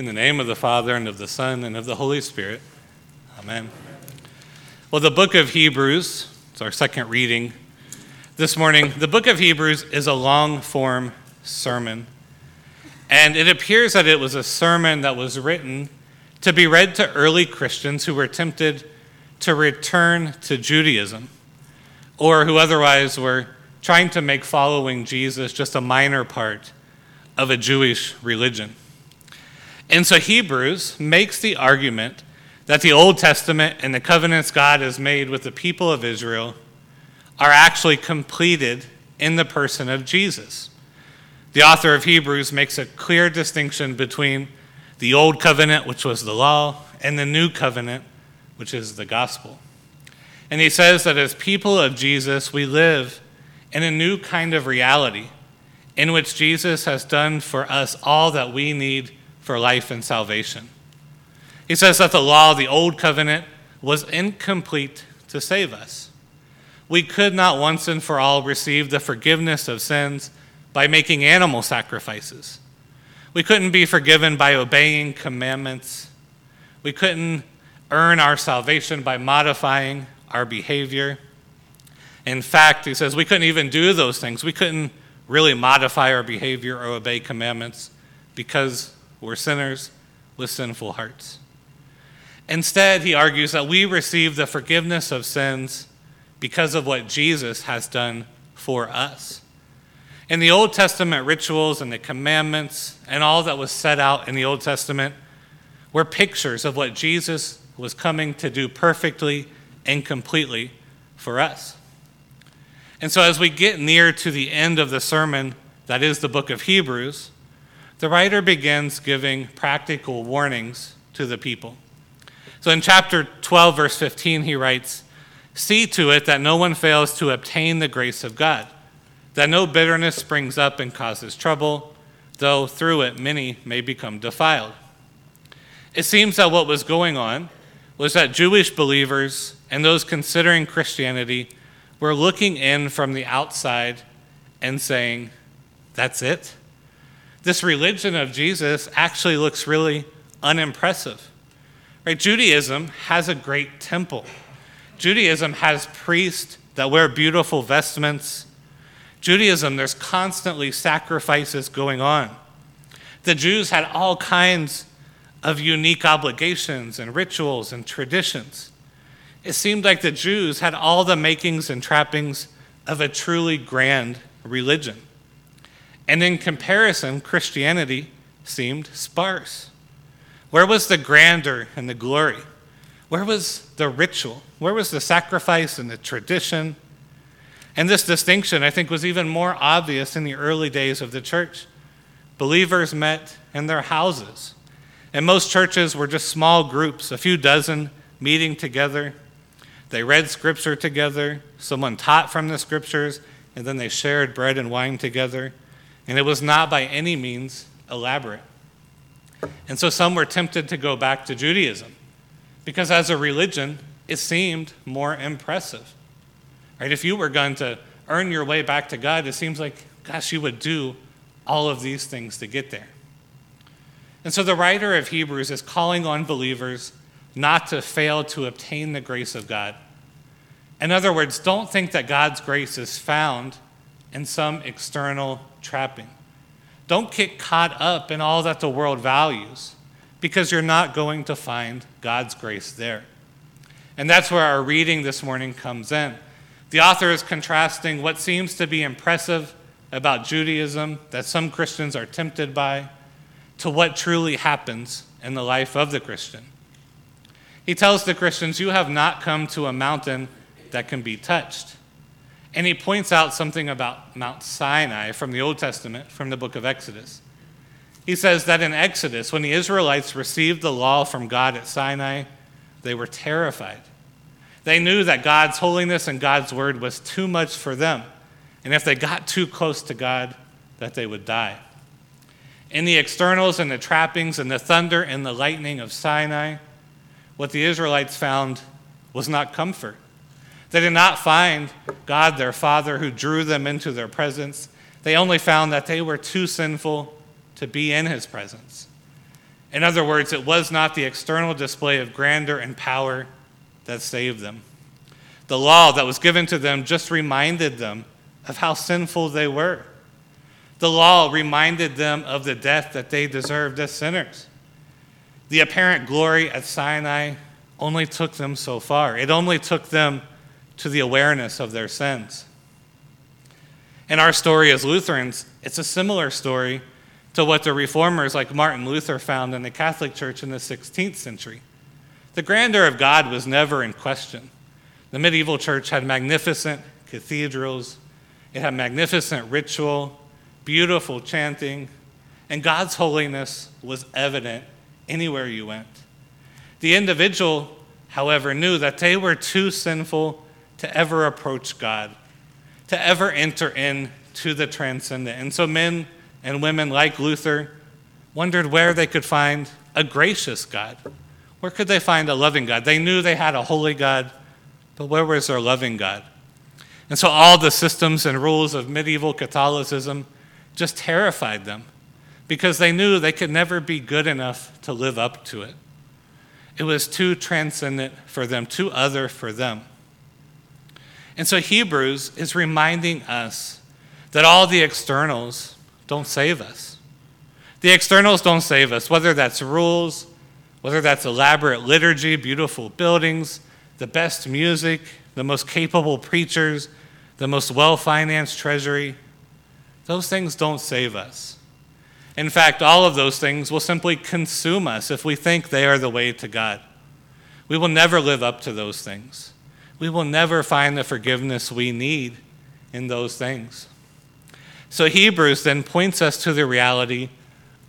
In the name of the Father, and of the Son, and of the Holy Spirit. Amen. Well, the book of Hebrews, it's our second reading this morning. The book of Hebrews is a long form sermon. And it appears that it was a sermon that was written to be read to early Christians who were tempted to return to Judaism or who otherwise were trying to make following Jesus just a minor part of a Jewish religion. And so Hebrews makes the argument that the Old Testament and the covenants God has made with the people of Israel are actually completed in the person of Jesus. The author of Hebrews makes a clear distinction between the Old Covenant, which was the law, and the New Covenant, which is the gospel. And he says that as people of Jesus, we live in a new kind of reality in which Jesus has done for us all that we need for life and salvation. He says that the law, of the old covenant, was incomplete to save us. We could not once and for all receive the forgiveness of sins by making animal sacrifices. We couldn't be forgiven by obeying commandments. We couldn't earn our salvation by modifying our behavior. In fact, he says we couldn't even do those things. We couldn't really modify our behavior or obey commandments because we're sinners with sinful hearts. Instead, he argues that we receive the forgiveness of sins because of what Jesus has done for us. In the Old Testament rituals and the commandments and all that was set out in the Old Testament were pictures of what Jesus was coming to do perfectly and completely for us. And so, as we get near to the end of the sermon, that is the book of Hebrews, the writer begins giving practical warnings to the people. So in chapter 12, verse 15, he writes, See to it that no one fails to obtain the grace of God, that no bitterness springs up and causes trouble, though through it many may become defiled. It seems that what was going on was that Jewish believers and those considering Christianity were looking in from the outside and saying, That's it? This religion of Jesus actually looks really unimpressive. Right? Judaism has a great temple. Judaism has priests that wear beautiful vestments. Judaism, there's constantly sacrifices going on. The Jews had all kinds of unique obligations and rituals and traditions. It seemed like the Jews had all the makings and trappings of a truly grand religion. And in comparison, Christianity seemed sparse. Where was the grandeur and the glory? Where was the ritual? Where was the sacrifice and the tradition? And this distinction, I think, was even more obvious in the early days of the church. Believers met in their houses. And most churches were just small groups, a few dozen meeting together. They read scripture together. Someone taught from the scriptures, and then they shared bread and wine together and it was not by any means elaborate. And so some were tempted to go back to Judaism because as a religion, it seemed more impressive. Right? If you were going to earn your way back to God, it seems like, gosh, you would do all of these things to get there. And so the writer of Hebrews is calling on believers not to fail to obtain the grace of God. In other words, don't think that God's grace is found in some external trapping. Don't get caught up in all that the world values because you're not going to find God's grace there. And that's where our reading this morning comes in. The author is contrasting what seems to be impressive about Judaism that some Christians are tempted by to what truly happens in the life of the Christian. He tells the Christians, You have not come to a mountain that can be touched. And he points out something about Mount Sinai from the Old Testament, from the book of Exodus. He says that in Exodus, when the Israelites received the law from God at Sinai, they were terrified. They knew that God's holiness and God's word was too much for them. And if they got too close to God, that they would die. In the externals and the trappings and the thunder and the lightning of Sinai, what the Israelites found was not comfort. They did not find God, their Father, who drew them into their presence. They only found that they were too sinful to be in his presence. In other words, it was not the external display of grandeur and power that saved them. The law that was given to them just reminded them of how sinful they were. The law reminded them of the death that they deserved as sinners. The apparent glory at Sinai only took them so far, it only took them to the awareness of their sins. In our story as Lutherans, it's a similar story to what the reformers like Martin Luther found in the Catholic Church in the 16th century. The grandeur of God was never in question. The medieval church had magnificent cathedrals, it had magnificent ritual, beautiful chanting, and God's holiness was evident anywhere you went. The individual, however, knew that they were too sinful to ever approach God, to ever enter into the transcendent. And so men and women like Luther wondered where they could find a gracious God. Where could they find a loving God? They knew they had a holy God, but where was their loving God? And so all the systems and rules of medieval Catholicism just terrified them because they knew they could never be good enough to live up to it. It was too transcendent for them, too other for them. And so Hebrews is reminding us that all the externals don't save us. The externals don't save us, whether that's rules, whether that's elaborate liturgy, beautiful buildings, the best music, the most capable preachers, the most well financed treasury. Those things don't save us. In fact, all of those things will simply consume us if we think they are the way to God. We will never live up to those things. We will never find the forgiveness we need in those things. So Hebrews then points us to the reality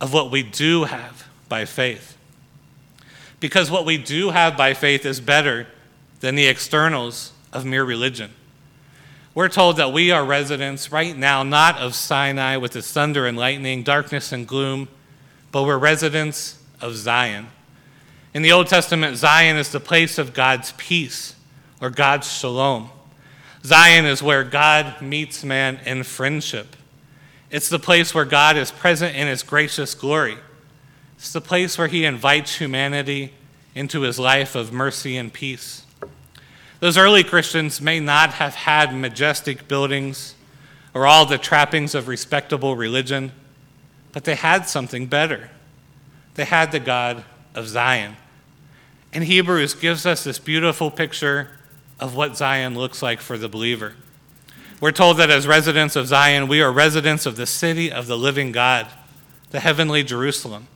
of what we do have by faith. Because what we do have by faith is better than the externals of mere religion. We're told that we are residents right now, not of Sinai with its thunder and lightning, darkness and gloom, but we're residents of Zion. In the Old Testament, Zion is the place of God's peace or God's shalom. Zion is where God meets man in friendship. It's the place where God is present in his gracious glory. It's the place where he invites humanity into his life of mercy and peace. Those early Christians may not have had majestic buildings or all the trappings of respectable religion, but they had something better. They had the God of Zion. And Hebrews gives us this beautiful picture of what Zion looks like for the believer. We're told that as residents of Zion, we are residents of the city of the living God, the heavenly Jerusalem.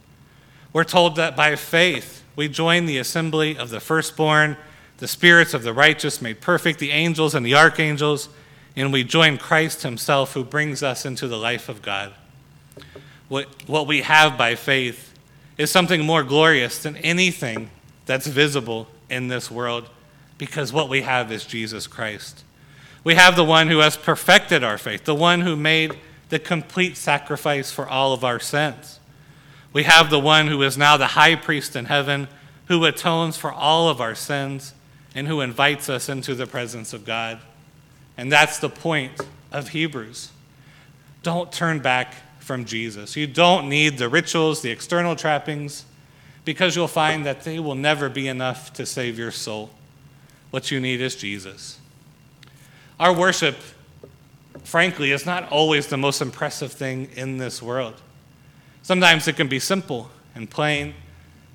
We're told that by faith we join the assembly of the firstborn, the spirits of the righteous made perfect, the angels and the archangels, and we join Christ himself who brings us into the life of God. What, what we have by faith is something more glorious than anything that's visible in this world because what we have is Jesus Christ. We have the one who has perfected our faith, the one who made the complete sacrifice for all of our sins. We have the one who is now the high priest in heaven, who atones for all of our sins and who invites us into the presence of God. And that's the point of Hebrews. Don't turn back from Jesus. You don't need the rituals, the external trappings, because you'll find that they will never be enough to save your soul. What you need is Jesus. Our worship, frankly, is not always the most impressive thing in this world. Sometimes it can be simple and plain,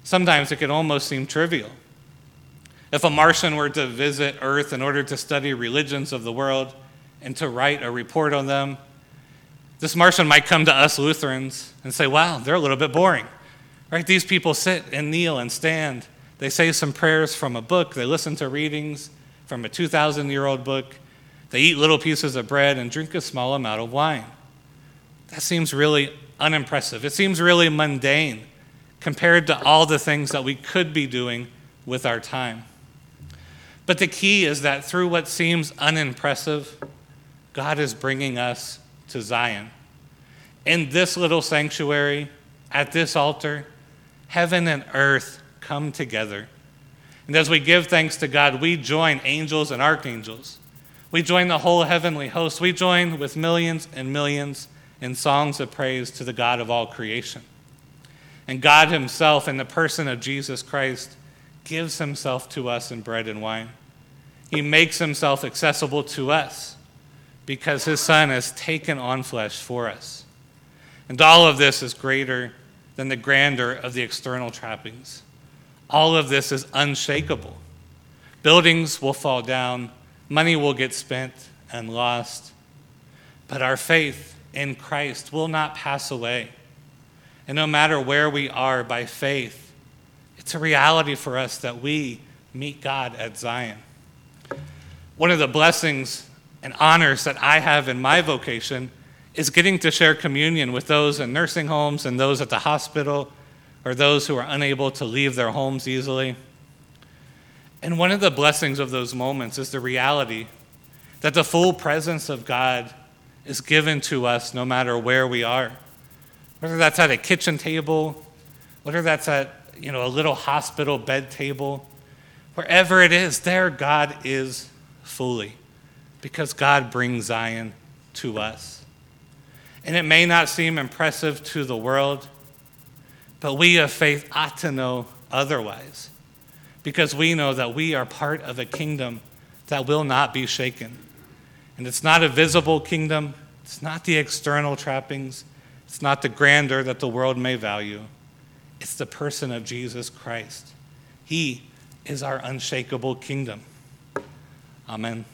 sometimes it can almost seem trivial. If a Martian were to visit Earth in order to study religions of the world and to write a report on them, this Martian might come to us Lutherans and say, wow, they're a little bit boring. Right? These people sit and kneel and stand. They say some prayers from a book, they listen to readings from a 2,000 year old book, they eat little pieces of bread and drink a small amount of wine. That seems really unimpressive. It seems really mundane compared to all the things that we could be doing with our time. But the key is that through what seems unimpressive, God is bringing us to Zion. In this little sanctuary, at this altar, heaven and earth come together. And as we give thanks to God, we join angels and archangels we join the whole heavenly host. We join with millions and millions in songs of praise to the God of all creation. And God Himself, in the person of Jesus Christ, gives Himself to us in bread and wine. He makes Himself accessible to us because His Son has taken on flesh for us. And all of this is greater than the grandeur of the external trappings. All of this is unshakable. Buildings will fall down, money will get spent and lost, but our faith in Christ will not pass away. And no matter where we are by faith, it's a reality for us that we meet God at Zion. One of the blessings and honors that I have in my vocation is getting to share communion with those in nursing homes and those at the hospital or those who are unable to leave their homes easily. And one of the blessings of those moments is the reality that the full presence of God is given to us no matter where we are. Whether that's at a kitchen table, whether that's at you know, a little hospital bed table, wherever it is, there God is fully because God brings Zion to us. And it may not seem impressive to the world, but we of faith ought to know otherwise because we know that we are part of a kingdom that will not be shaken. And it's not a visible kingdom, it's not the external trappings, it's not the grandeur that the world may value. It's the person of Jesus Christ. He is our unshakable kingdom. Amen.